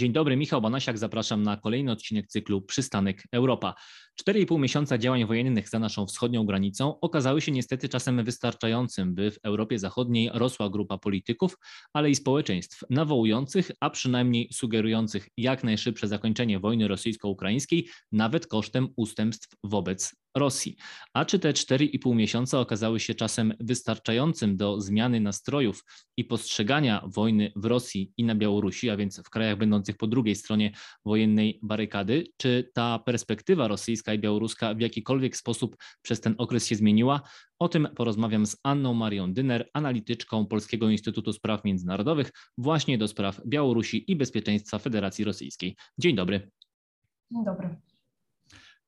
Dzień dobry, Michał Banasiak, zapraszam na kolejny odcinek cyklu Przystanek Europa. 4,5 miesiąca działań wojennych za naszą wschodnią granicą okazały się niestety czasem wystarczającym, by w Europie Zachodniej rosła grupa polityków, ale i społeczeństw nawołujących, a przynajmniej sugerujących jak najszybsze zakończenie wojny rosyjsko-ukraińskiej, nawet kosztem ustępstw wobec Rosji. A czy te 4,5 miesiąca okazały się czasem wystarczającym do zmiany nastrojów i postrzegania wojny w Rosji i na Białorusi, a więc w krajach będących po drugiej stronie wojennej barykady? Czy ta perspektywa rosyjska i białoruska w jakikolwiek sposób przez ten okres się zmieniła? O tym porozmawiam z Anną Marią Dyner, analityczką Polskiego Instytutu Spraw Międzynarodowych, właśnie do spraw Białorusi i bezpieczeństwa Federacji Rosyjskiej. Dzień dobry. Dzień dobry.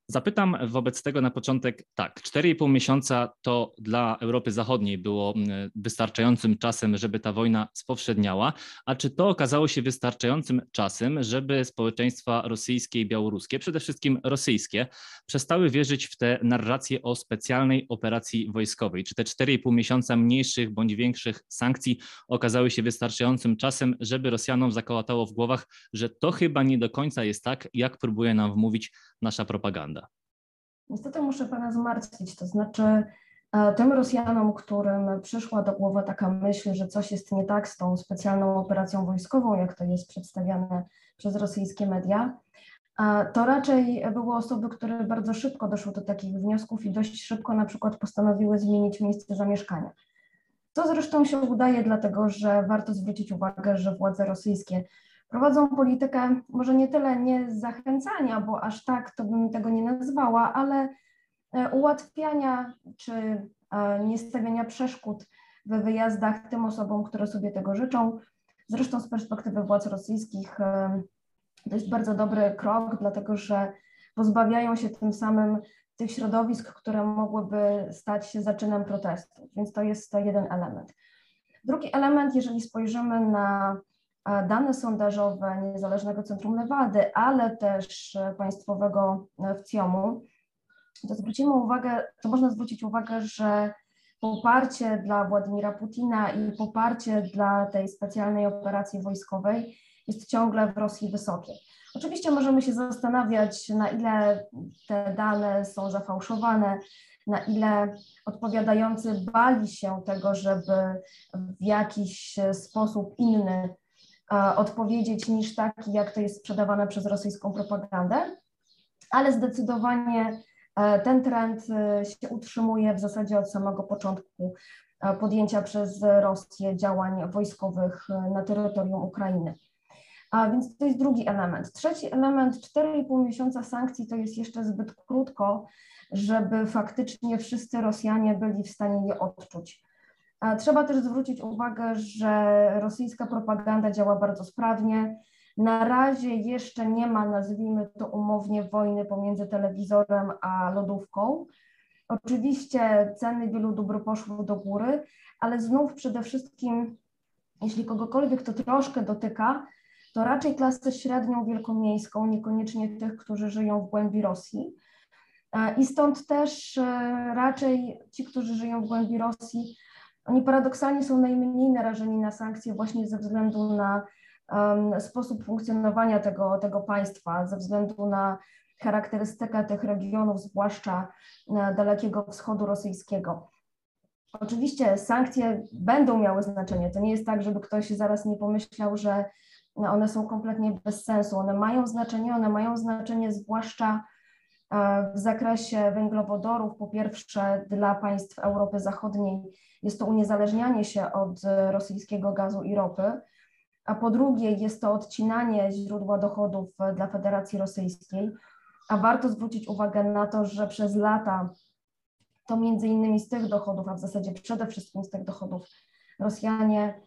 Zapytam wobec tego na początek tak, 4,5 miesiąca to dla Europy Zachodniej było mm, wystarczającym czasem, żeby ta wojna spowszedniała, a czy to okazało się wystarczającym czasem, żeby społeczeństwa rosyjskie i białoruskie, przede wszystkim rosyjskie, przestały wierzyć w te narracje o specjalnej operacji wojskowej? Czy te 4,5 miesiąca mniejszych bądź większych sankcji okazały się wystarczającym czasem, żeby Rosjanom zakołatało w głowach, że to chyba nie do końca jest tak, jak próbuje nam wmówić nasza propaganda? Niestety muszę Pana zmartwić, to znaczy e, tym Rosjanom, którym przyszła do głowy taka myśl, że coś jest nie tak z tą specjalną operacją wojskową, jak to jest przedstawiane przez rosyjskie media, to raczej były osoby, które bardzo szybko doszły do takich wniosków i dość szybko na przykład postanowiły zmienić miejsce zamieszkania. To zresztą się udaje, dlatego że warto zwrócić uwagę, że władze rosyjskie prowadzą politykę może nie tyle nie zachęcania, bo aż tak to bym tego nie nazwała, ale e, ułatwiania czy e, nie stawiania przeszkód we wyjazdach tym osobom, które sobie tego życzą. Zresztą z perspektywy władz rosyjskich e, to jest bardzo dobry krok, dlatego że pozbawiają się tym samym tych środowisk, które mogłyby stać się zaczynem protestów, więc to jest to jeden element. Drugi element, jeżeli spojrzymy na dane sondażowe Niezależnego Centrum Lewady, ale też e, państwowego e, WCIOM-u, to zwrócimy uwagę, to można zwrócić uwagę, że poparcie dla Władimira Putina i poparcie dla tej specjalnej operacji wojskowej jest ciągle w Rosji wysokie. Oczywiście możemy się zastanawiać, na ile te dane są zafałszowane, na ile odpowiadający bali się tego, żeby w jakiś sposób inny odpowiedzieć niż taki, jak to jest sprzedawane przez rosyjską propagandę, ale zdecydowanie e, ten trend e, się utrzymuje w zasadzie od samego początku e, podjęcia przez Rosję działań wojskowych na terytorium Ukrainy. A więc to jest drugi element. Trzeci element, 4,5 miesiąca sankcji to jest jeszcze zbyt krótko, żeby faktycznie wszyscy Rosjanie byli w stanie je odczuć. Trzeba też zwrócić uwagę, że rosyjska propaganda działa bardzo sprawnie. Na razie jeszcze nie ma, nazwijmy to umownie, wojny pomiędzy telewizorem a lodówką. Oczywiście ceny wielu dóbr poszły do góry, ale znów przede wszystkim, jeśli kogokolwiek to troszkę dotyka, to raczej klasę średnią wielkomiejską, niekoniecznie tych, którzy żyją w głębi Rosji. I stąd też e, raczej ci, którzy żyją w głębi Rosji, oni paradoksalnie są najmniej narażeni na sankcje właśnie ze względu na um, sposób funkcjonowania tego, tego państwa, ze względu na charakterystykę tych regionów, zwłaszcza Dalekiego Wschodu rosyjskiego. Oczywiście sankcje będą miały znaczenie. To nie jest tak, żeby ktoś zaraz nie pomyślał, że one są kompletnie bez sensu. One mają znaczenie, one mają znaczenie zwłaszcza e, w zakresie węglowodorów. Po pierwsze, dla państw Europy Zachodniej jest to uniezależnianie się od rosyjskiego gazu i ropy, a po drugie jest to odcinanie źródła dochodów dla Federacji Rosyjskiej, a warto zwrócić uwagę na to, że przez lata to między innymi z tych dochodów, a w zasadzie przede wszystkim z tych dochodów Rosjanie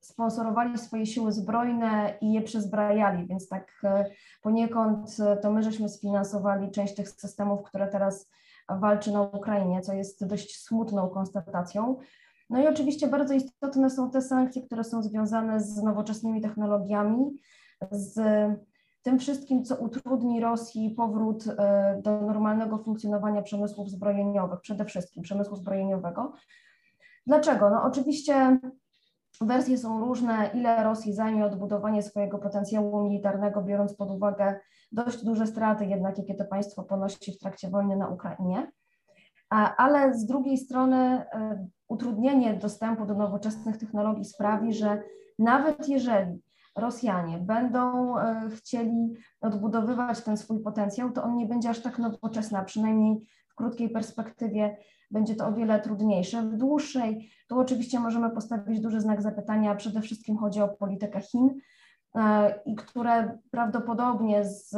sponsorowali swoje siły zbrojne i je przezbrajali, więc tak e, poniekąd to my żeśmy sfinansowali część tych systemów, które teraz walczy na Ukrainie, co jest dość smutną konstatacją. No i oczywiście bardzo istotne są te sankcje, które są związane z nowoczesnymi technologiami, z tym wszystkim, co utrudni Rosji powrót e, do normalnego funkcjonowania przemysłów zbrojeniowych, przede wszystkim przemysłu zbrojeniowego. Dlaczego? No oczywiście wersje są różne, ile Rosji zajmie odbudowanie swojego potencjału militarnego, biorąc pod uwagę dość duże straty jednak, jakie to państwo ponosi w trakcie wojny na Ukrainie. Ale z drugiej strony e, utrudnienie dostępu do nowoczesnych technologii sprawi, że nawet jeżeli Rosjanie będą e, chcieli odbudowywać ten swój potencjał, to on nie będzie aż tak nowoczesny, a przynajmniej w krótkiej perspektywie będzie to o wiele trudniejsze. W dłuższej, tu oczywiście możemy postawić duży znak zapytania, przede wszystkim chodzi o politykę Chin, e, i które prawdopodobnie z,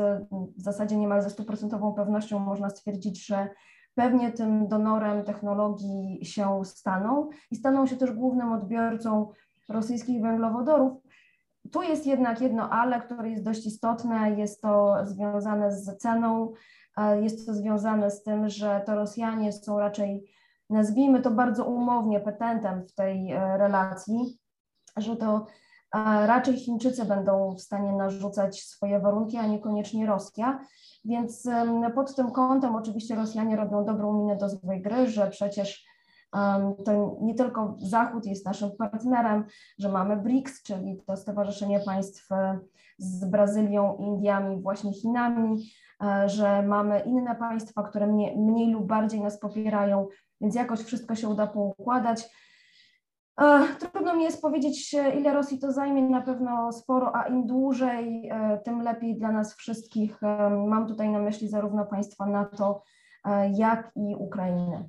w zasadzie niemal ze stuprocentową pewnością można stwierdzić, że pewnie tym donorem technologii się staną i staną się też głównym odbiorcą rosyjskich węglowodorów. Tu jest jednak jedno ale, które jest dość istotne, jest to związane z ceną, jest to związane z tym, że to Rosjanie są raczej, nazwijmy to bardzo umownie, petentem w tej e, relacji, że to raczej Chińczycy będą w stanie narzucać swoje warunki, a niekoniecznie Rosja. Więc pod tym kątem oczywiście Rosjanie robią dobrą minę do złej gry, że przecież to nie tylko Zachód jest naszym partnerem, że mamy BRICS, czyli to Stowarzyszenie Państw e, z Brazylią, Indiami, właśnie Chinami, e, że mamy inne państwa, które mniej, mniej lub bardziej nas popierają, więc jakoś wszystko się uda poukładać. Trudno mi jest powiedzieć, ile Rosji to zajmie, na pewno sporo, a im dłużej, e, tym lepiej dla nas wszystkich. Mam tutaj na myśli zarówno państwa NATO, jak i Ukrainę.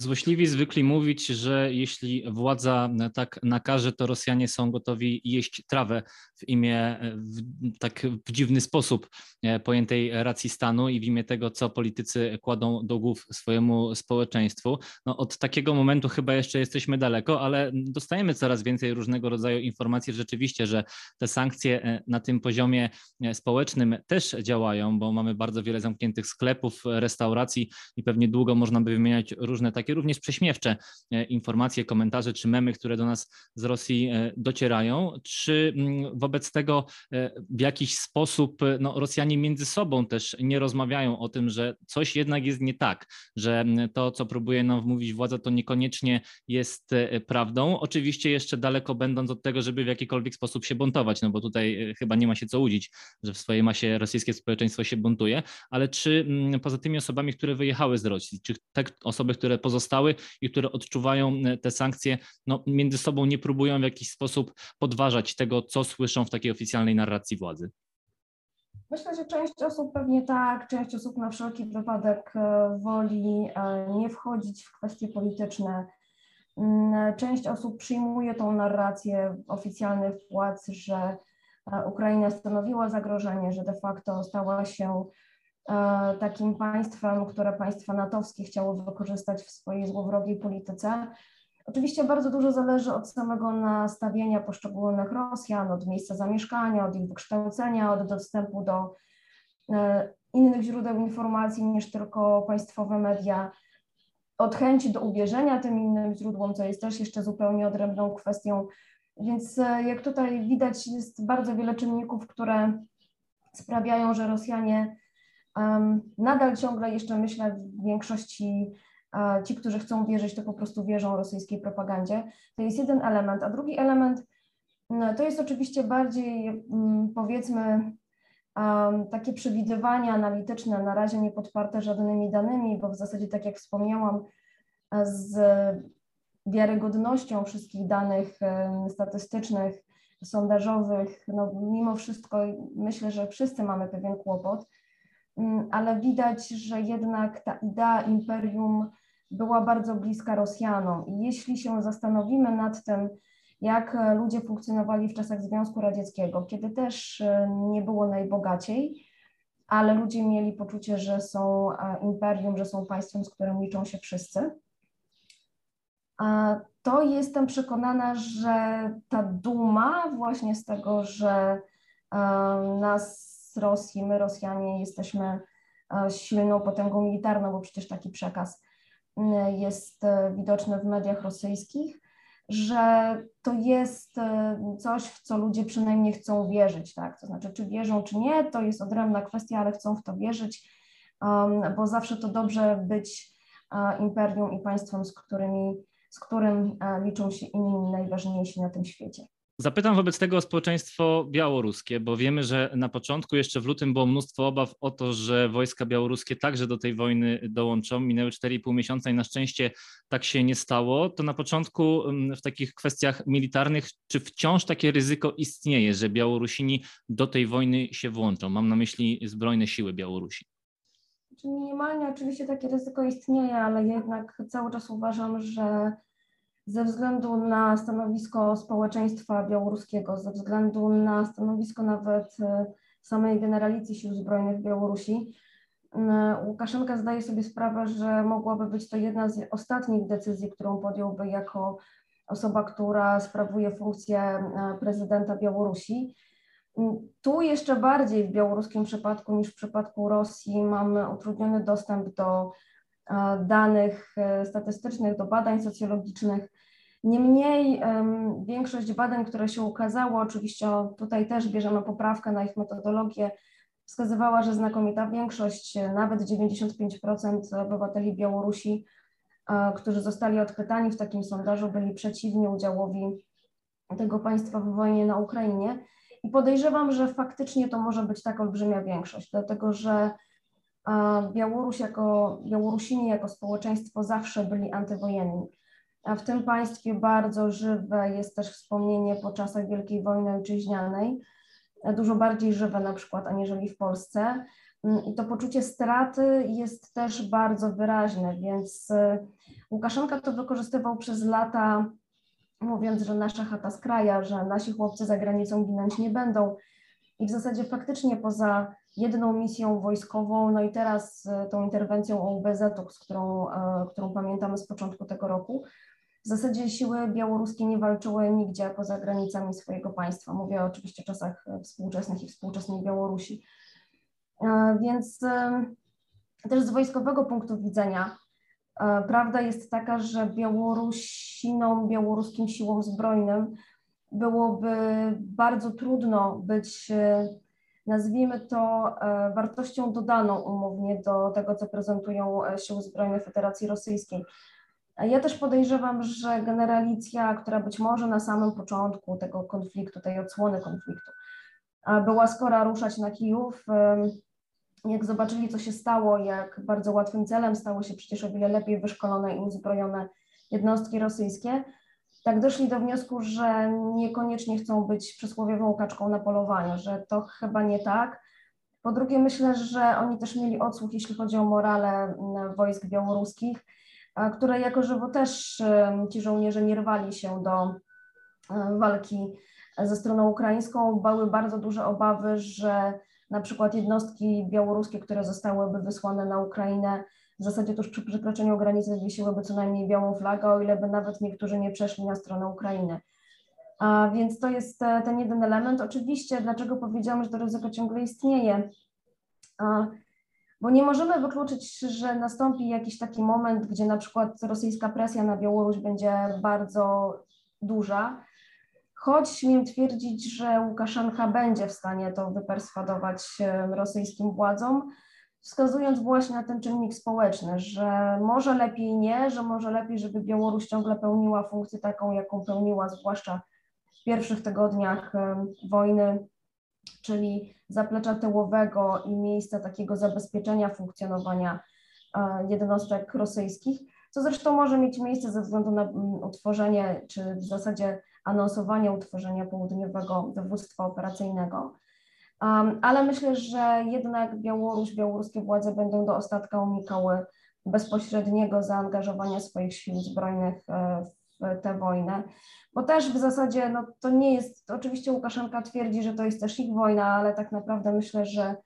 Złośliwi zwykli mówić, że jeśli władza tak nakaże, to Rosjanie są gotowi jeść trawę w imię, w, tak w dziwny sposób e, pojętej racji stanu i w imię tego, co politycy kładą do głów swojemu społeczeństwu. No, od takiego momentu chyba jeszcze jesteśmy daleko, ale dostajemy coraz więcej różnego rodzaju informacji rzeczywiście, że te sankcje e, na tym poziomie e, społecznym też działają, bo mamy bardzo wiele zamkniętych sklepów, restauracji i pewnie długo można by wymieniać różne takie takie również prześmiewcze e, informacje, komentarze czy memy, które do nas z Rosji e, docierają. Czy mm, wobec tego e, w jakiś sposób no, Rosjanie między sobą też nie rozmawiają o tym, że coś jednak jest nie tak, że mm, to, co próbuje nam wmówić władza, to niekoniecznie jest prawdą. Oczywiście jeszcze daleko będąc od tego, żeby w jakikolwiek sposób się buntować, no bo tutaj chyba nie ma się co łudzić, że w swojej masie rosyjskie społeczeństwo się buntuje, ale czy mm, poza tymi osobami, które wyjechały z Rosji, czy te osoby, które pozostały pozostały i które odczuwają e, te sankcje, no, między sobą nie próbują w jakiś sposób podważać tego, co słyszą w takiej oficjalnej narracji władzy? Myślę, że część osób pewnie tak, część osób na wszelki wypadek e, woli e, nie wchodzić w kwestie polityczne. Mm, część osób przyjmuje tą narrację oficjalnych władz, że Ukraina stanowiła zagrożenie, że de facto stała się takim państwem, które państwa natowskie chciało wykorzystać w swojej złowrogiej polityce. Oczywiście bardzo dużo zależy od samego nastawienia poszczególnych Rosjan, od miejsca zamieszkania, od ich wykształcenia, od dostępu do e, innych źródeł informacji niż tylko państwowe media, od chęci do uwierzenia tym innym źródłom, co jest też jeszcze zupełnie odrębną kwestią. Więc e, jak tutaj widać, jest bardzo wiele czynników, które sprawiają, że Rosjanie Nadal ciągle jeszcze myślę w większości ci, którzy chcą wierzyć, to po prostu wierzą rosyjskiej propagandzie. To jest jeden element, a drugi element no, to jest oczywiście bardziej mm, powiedzmy takie przewidywania analityczne, na razie nie podparte żadnymi danymi, bo w zasadzie tak jak wspomniałam, z wiarygodnością wszystkich danych statystycznych, sondażowych, no mimo wszystko myślę, że wszyscy mamy pewien kłopot. Mm, ale widać, że jednak ta idea imperium była bardzo bliska Rosjanom. I jeśli się zastanowimy nad tym, jak ludzie funkcjonowali w czasach Związku Radzieckiego, kiedy też e, nie było najbogaciej, ale ludzie mieli poczucie, że są e, imperium, że są państwem, z którym liczą się wszyscy, to jestem przekonana, że ta duma właśnie z tego, że e, nas Rosji, my Rosjanie jesteśmy e, silną potęgą militarną, bo przecież taki przekaz jest e, widoczny w mediach rosyjskich, że to jest e, coś, w co ludzie przynajmniej chcą wierzyć, tak? To znaczy, czy wierzą, czy nie, to jest odrębna kwestia, ale chcą w to wierzyć, bo zawsze to dobrze być imperium i państwem, z którymi z którym liczą się inni najważniejsi na tym świecie. Zapytam wobec tego o społeczeństwo białoruskie, bo wiemy, że na początku, jeszcze w lutym, było mnóstwo obaw o to, że wojska białoruskie także do tej wojny dołączą. Minęły 4,5 miesiąca i na szczęście tak się nie stało. To na początku mm, w takich kwestiach militarnych, czy wciąż takie ryzyko istnieje, że Białorusini do tej wojny się włączą? Mam na myśli zbrojne siły Białorusi. Minimalnie oczywiście takie ryzyko istnieje, ale jednak cały czas uważam, że ze względu na stanowisko społeczeństwa białoruskiego, ze względu na stanowisko nawet e, samej generalicji sił zbrojnych Białorusi, Łukaszenka zdaje sobie sprawę, że mogłaby być to jedna z ostatnich decyzji, którą podjąłby jako osoba, która sprawuje funkcję e, prezydenta Białorusi. Tu jeszcze bardziej w białoruskim przypadku niż w przypadku Rosji mamy utrudniony dostęp do e, danych statystycznych, do badań socjologicznych. Niemniej większość badań, które się ukazało, oczywiście tutaj też bierzemy poprawkę na ich metodologię, wskazywała, że znakomita większość, nawet 95% obywateli Białorusi, e, którzy zostali odpytani w takim sondażu, byli przeciwni udziałowi tego państwa w wojnie na Ukrainie. I podejrzewam, że faktycznie to może być tak olbrzymia większość, dlatego że e, Białoruś jako, Białorusini jako społeczeństwo zawsze byli antywojenni. W tym państwie bardzo żywe jest też wspomnienie po czasach Wielkiej Wojny Ojczyźnianej, dużo bardziej żywe na przykład aniżeli w Polsce. Mm, I to poczucie straty jest też bardzo wyraźne, więc y, Łukaszenka to wykorzystywał przez lata, mówiąc, że nasza chata z kraja, że nasi chłopcy za granicą ginąć nie będą. I w zasadzie faktycznie poza jedną misją wojskową, no i teraz y, tą interwencją OUBZ, z którą, y, którą pamiętamy z początku tego roku, w zasadzie siły białoruskie nie walczyły nigdzie poza granicami swojego państwa. Mówię oczywiście o czasach współczesnych i współczesnej Białorusi. E, więc e, też z wojskowego punktu widzenia e, prawda jest taka, że Białorusinom, białoruskim siłom zbrojnym byłoby bardzo trudno być, nazwijmy to, wartością dodaną umownie do tego, co prezentują siły zbrojne Federacji Rosyjskiej. Ja też podejrzewam, że generalicja, która być może na samym początku tego konfliktu, tej odsłony konfliktu, była skora ruszać na Kijów, jak zobaczyli, co się stało, jak bardzo łatwym celem stały się przecież o wiele lepiej wyszkolone i uzbrojone jednostki rosyjskie, tak doszli do wniosku, że niekoniecznie chcą być przysłowiową kaczką na polowaniu, że to chyba nie tak. Po drugie, myślę, że oni też mieli odsłuch, jeśli chodzi o morale wojsk białoruskich które jako żywo też ci żołnierze nie rwali się do walki ze stroną ukraińską, bały bardzo duże obawy, że na przykład jednostki białoruskie, które zostałyby wysłane na Ukrainę, w zasadzie tuż przy przekroczeniu granicy wiesiłyby co najmniej białą flagę, o ile by nawet niektórzy nie przeszli na stronę Ukrainy. A więc to jest e, ten jeden element. Oczywiście, dlaczego powiedziałam, że to ryzyko ciągle istnieje? Bo nie możemy wykluczyć, że nastąpi jakiś taki moment, gdzie na przykład rosyjska presja na Białoruś będzie bardzo duża, choć śmiem twierdzić, że Łukaszenka będzie w stanie to wyperswadować rosyjskim władzom, wskazując właśnie na ten czynnik społeczny, że może lepiej nie, że może lepiej, żeby Białoruś ciągle pełniła funkcję taką, jaką pełniła, zwłaszcza w pierwszych tygodniach wojny czyli zaplecza tyłowego i miejsca takiego zabezpieczenia funkcjonowania e, jednostek rosyjskich, co zresztą może mieć miejsce ze względu na mm, utworzenie, czy w zasadzie anonsowanie utworzenia południowego dowództwa operacyjnego. ale myślę, że jednak Białoruś, białoruskie władze będą do ostatka unikały bezpośredniego zaangażowania swoich sił zbrojnych e, w tę wojnę bo też w zasadzie no, to nie jest, oczywiście Łukaszenka twierdzi, że to jest też ich wojna, ale tak naprawdę myślę, że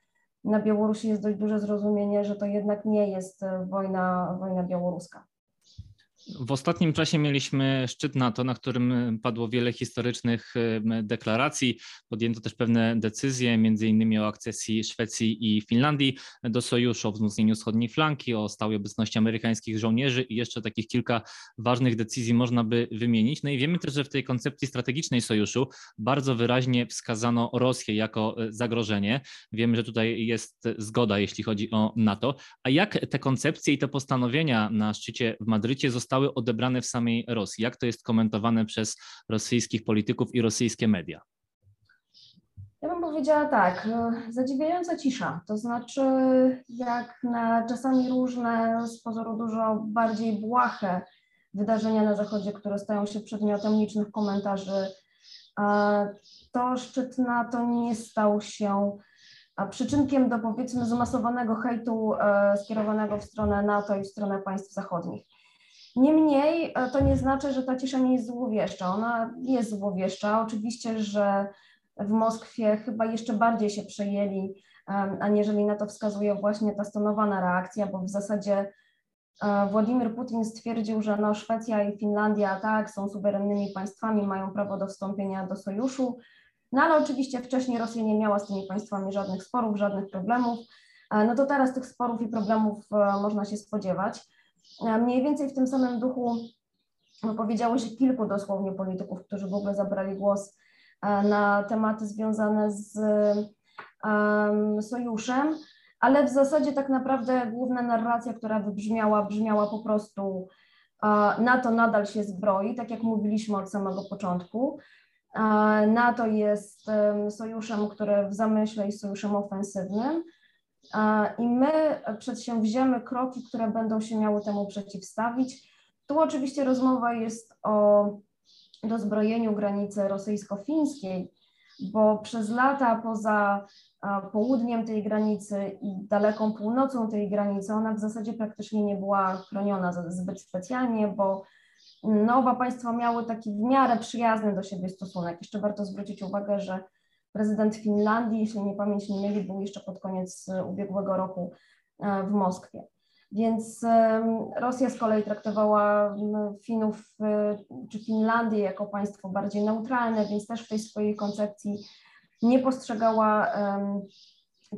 na Białorusi jest dość duże zrozumienie, że to jednak nie jest wojna, wojna białoruska. W ostatnim czasie mieliśmy szczyt NATO, na którym padło wiele historycznych deklaracji. Podjęto też pewne decyzje, między innymi o akcesji Szwecji i Finlandii do sojuszu, o wzmocnieniu wschodniej flanki, o stałej obecności amerykańskich żołnierzy i jeszcze takich kilka ważnych decyzji można by wymienić. No i wiemy też, że w tej koncepcji strategicznej sojuszu bardzo wyraźnie wskazano Rosję jako e, zagrożenie. Wiemy, że tutaj jest zgoda, jeśli chodzi o NATO. A jak te koncepcje i te postanowienia na szczycie w Madrycie zostały zostały odebrane w samej Rosji. Jak to jest komentowane przez rosyjskich polityków i rosyjskie media? Ja bym powiedziała tak, zadziwiająca cisza, to znaczy jak na czasami różne, z pozoru dużo bardziej błahe wydarzenia na Zachodzie, które stają się przedmiotem licznych komentarzy, to szczyt NATO nie stał się przyczynkiem do powiedzmy zmasowanego hejtu e, skierowanego w stronę NATO i w stronę państw zachodnich. Niemniej e, to nie znaczy, że ta cisza nie jest złowieszcza. Ona jest złowieszcza. Oczywiście, że w Moskwie chyba jeszcze bardziej się przejęli, aniżeli na to wskazuje właśnie ta stonowana reakcja, bo w zasadzie e, Władimir Putin stwierdził, że no Szwecja i Finlandia tak, są suwerennymi państwami, mają prawo do wstąpienia do sojuszu, no ale oczywiście wcześniej Rosja nie miała z tymi państwami żadnych sporów, żadnych problemów, e, no to teraz tych sporów i problemów można się spodziewać. Mniej więcej w tym samym duchu no, powiedziało się kilku dosłownie polityków, którzy w ogóle zabrali głos E, na tematy związane z um, sojuszem, ale w zasadzie tak naprawdę główna narracja, która wybrzmiała, brzmiała po prostu NATO nadal się zbroi, tak jak mówiliśmy od samego początku. NATO jest sojuszem, który w zamyśle jest sojuszem ofensywnym i my przedsięwziemy kroki, które będą się miały temu przeciwstawić. Tu oczywiście rozmowa jest o dozbrojeniu granicy rosyjsko-fińskiej, bo przez lata poza południem tej granicy i daleką północą tej granicy ona w zasadzie praktycznie nie była chroniona zbyt specjalnie, bo no, oba państwa miały taki w miarę przyjazny do siebie stosunek. Jeszcze warto zwrócić uwagę, że prezydent Finlandii, jeśli nie pamięć nie mieli, był jeszcze pod koniec ubiegłego roku w Moskwie. Więc Rosja z kolei traktowała Finów czy Finlandię jako państwo bardziej neutralne, więc też w tej swojej koncepcji nie postrzegała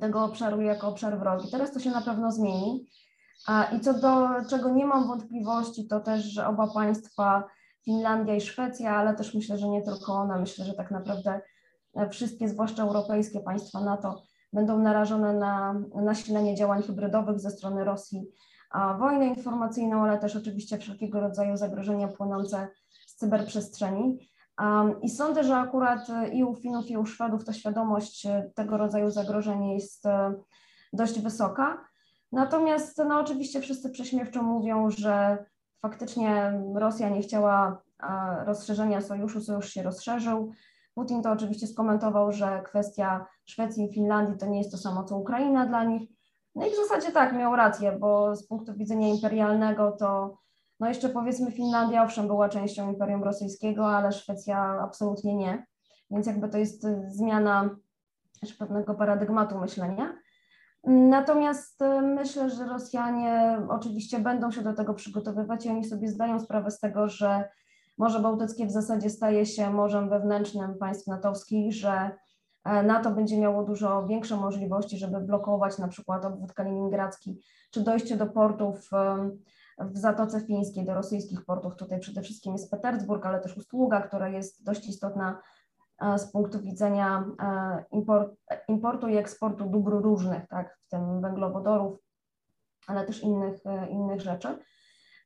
tego obszaru jako obszar wrogi. Teraz to się na pewno zmieni. I co do czego nie mam wątpliwości, to też, że oba państwa, Finlandia i Szwecja, ale też myślę, że nie tylko one, myślę, że tak naprawdę e, wszystkie, zwłaszcza europejskie państwa NATO, będą narażone na nasilenie działań hybrydowych ze strony Rosji, a wojnę informacyjną, ale też oczywiście wszelkiego rodzaju zagrożenia płynące z cyberprzestrzeni. I sądzę, że akurat i u Finów, i u Szwedów ta świadomość tego rodzaju zagrożeń jest e, dość wysoka. Natomiast no, oczywiście wszyscy prześmiewczo mówią, że faktycznie Rosja nie chciała rozszerzenia sojuszu, sojusz się rozszerzył. Putin to oczywiście skomentował, że kwestia Szwecji i Finlandii to nie jest to samo co Ukraina dla nich. No i w zasadzie tak, miał rację, bo z punktu widzenia imperialnego to no jeszcze powiedzmy Finlandia owszem była częścią Imperium Rosyjskiego, ale Szwecja absolutnie nie. Więc jakby to jest zmiana pewnego paradygmatu myślenia. Natomiast y, myślę, że Rosjanie oczywiście będą się do tego przygotowywać i oni sobie zdają sprawę z tego, że Morze Bałtyckie w zasadzie staje się morzem wewnętrznym państw natowskich, że e, NATO będzie miało dużo większe możliwości, żeby blokować na przykład obwód kaliningradzki, czy dojście do portów w Zatoce Fińskiej, do rosyjskich portów. Tutaj przede wszystkim jest Petersburg, ale też Ustługa, która jest dość istotna e, z punktu widzenia e, import, importu i eksportu dóbr różnych, tak, w tym węglowodorów, ale też innych, innych rzeczy.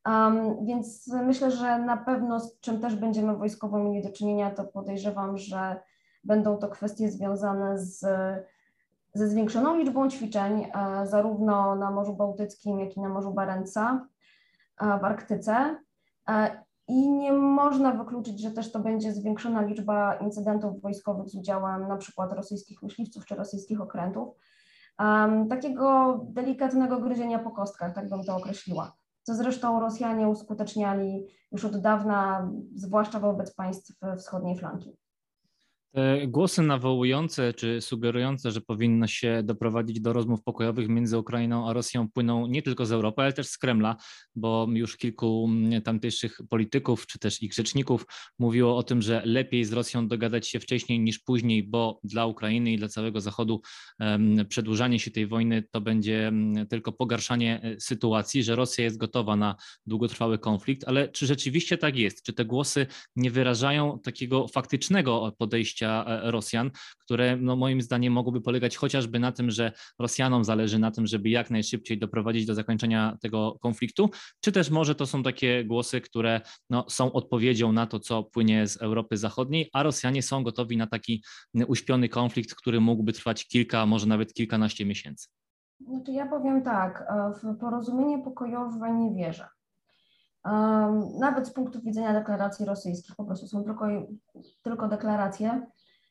Um, więc myślę, że na pewno z czym też będziemy wojskowo mieli do czynienia, to podejrzewam, że będą to kwestie związane z, ze zwiększoną liczbą ćwiczeń, e, zarówno na Morzu Bałtyckim, jak i na Morzu Barenca e, w Arktyce. E, I nie można wykluczyć, że też to będzie zwiększona liczba incydentów wojskowych z udziałem na przykład rosyjskich myśliwców czy rosyjskich okrętów. Um, takiego delikatnego gryzienia po kostkach, tak bym to określiła co zresztą Rosjanie uskuteczniali już od dawna, zwłaszcza wobec państw wschodniej flanki. Te głosy nawołujące czy sugerujące, że powinno się doprowadzić do rozmów pokojowych między Ukrainą a Rosją płyną nie tylko z Europy, ale też z Kremla, bo już kilku tamtejszych polityków czy też ich rzeczników mówiło o tym, że lepiej z Rosją dogadać się wcześniej niż później, bo dla Ukrainy i dla całego Zachodu przedłużanie się tej wojny to będzie tylko pogarszanie e, sytuacji, że Rosja jest gotowa na długotrwały konflikt, ale czy rzeczywiście tak jest? Czy te głosy nie wyrażają takiego faktycznego podejścia? Podejścia Rosjan, które no, moim zdaniem mogłoby polegać chociażby na tym, że Rosjanom zależy na tym, żeby jak najszybciej doprowadzić do zakończenia tego konfliktu, czy też może to są takie głosy, które no, są odpowiedzią na to, co płynie z Europy Zachodniej, a Rosjanie są gotowi na taki uśpiony konflikt, który mógłby trwać kilka, może nawet kilkanaście miesięcy. Znaczy ja powiem tak, e, w porozumienie pokojowe nie wierzę. Nawet z punktu widzenia deklaracji rosyjskich, po prostu są tylko, tylko deklaracje,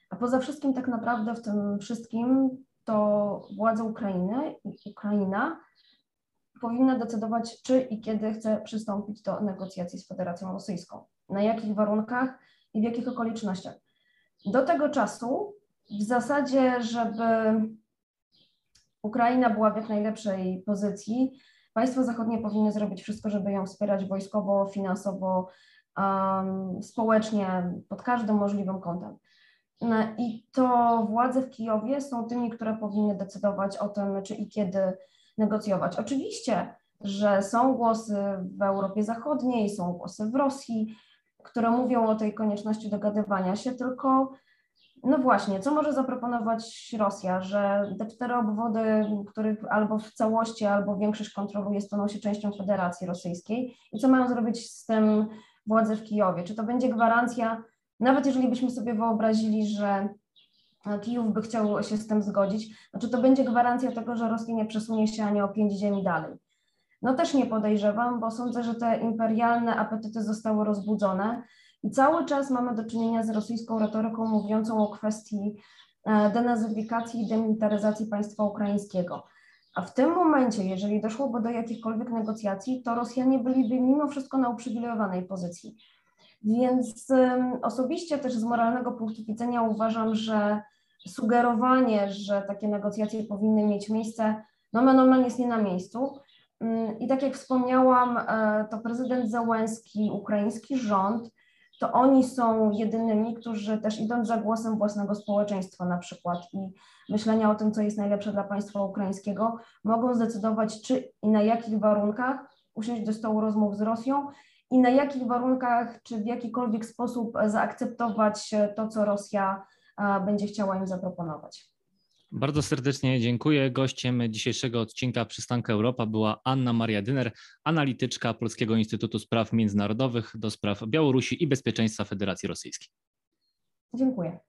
a poza wszystkim tak naprawdę w tym wszystkim to władze Ukrainy i Ukraina powinna decydować, czy i kiedy chce przystąpić do negocjacji z Federacją Rosyjską, na jakich warunkach i w jakich okolicznościach. Do tego czasu w zasadzie, żeby Ukraina była w jak najlepszej pozycji, państwa zachodnie powinny zrobić wszystko, żeby ją wspierać wojskowo, finansowo, um, społecznie, pod każdym możliwym kątem. No I to władze w Kijowie są tymi, które powinny decydować o tym, czy i kiedy negocjować. Oczywiście, że są głosy w Europie Zachodniej, są głosy w Rosji, które mówią o tej konieczności dogadywania się, tylko no właśnie, co może zaproponować Rosja, że te cztery obwody, których albo w całości, albo większość kontroluje, staną się częścią Federacji Rosyjskiej i co mają zrobić z tym władze w Kijowie? Czy to będzie gwarancja, nawet jeżeli byśmy sobie wyobrazili, że Kijów by chciał się z tym zgodzić, no czy to będzie gwarancja tego, że Rosja nie przesunie się ani o pięć ziemi dalej? No też nie podejrzewam, bo sądzę, że te imperialne apetyty zostały rozbudzone i cały czas mamy do czynienia z rosyjską retoryką mówiącą o kwestii e, denazyfikacji i demilitaryzacji państwa ukraińskiego. A w tym momencie, jeżeli doszłoby do jakichkolwiek negocjacji, to Rosjanie byliby mimo wszystko na uprzywilejowanej pozycji. Więc osobiście też z moralnego punktu widzenia uważam, że sugerowanie, że takie negocjacje powinny mieć miejsce, no normalnie jest nie na miejscu. I tak jak wspomniałam, e, to prezydent Załęski, ukraiński rząd to oni są jedynymi, którzy też idąc za głosem własnego społeczeństwa na przykład i myślenia o tym, co jest najlepsze dla państwa ukraińskiego, mogą zdecydować, czy i na jakich warunkach usiąść do stołu rozmów z Rosją i na jakich warunkach, czy w jakikolwiek sposób zaakceptować to, co Rosja będzie chciała im zaproponować. Bardzo serdecznie dziękuję. Gościem dzisiejszego odcinka Przystanka Europa była Anna Maria Dyner, analityczka Polskiego Instytutu Spraw Międzynarodowych do spraw Białorusi i Bezpieczeństwa Federacji Rosyjskiej. Dziękuję.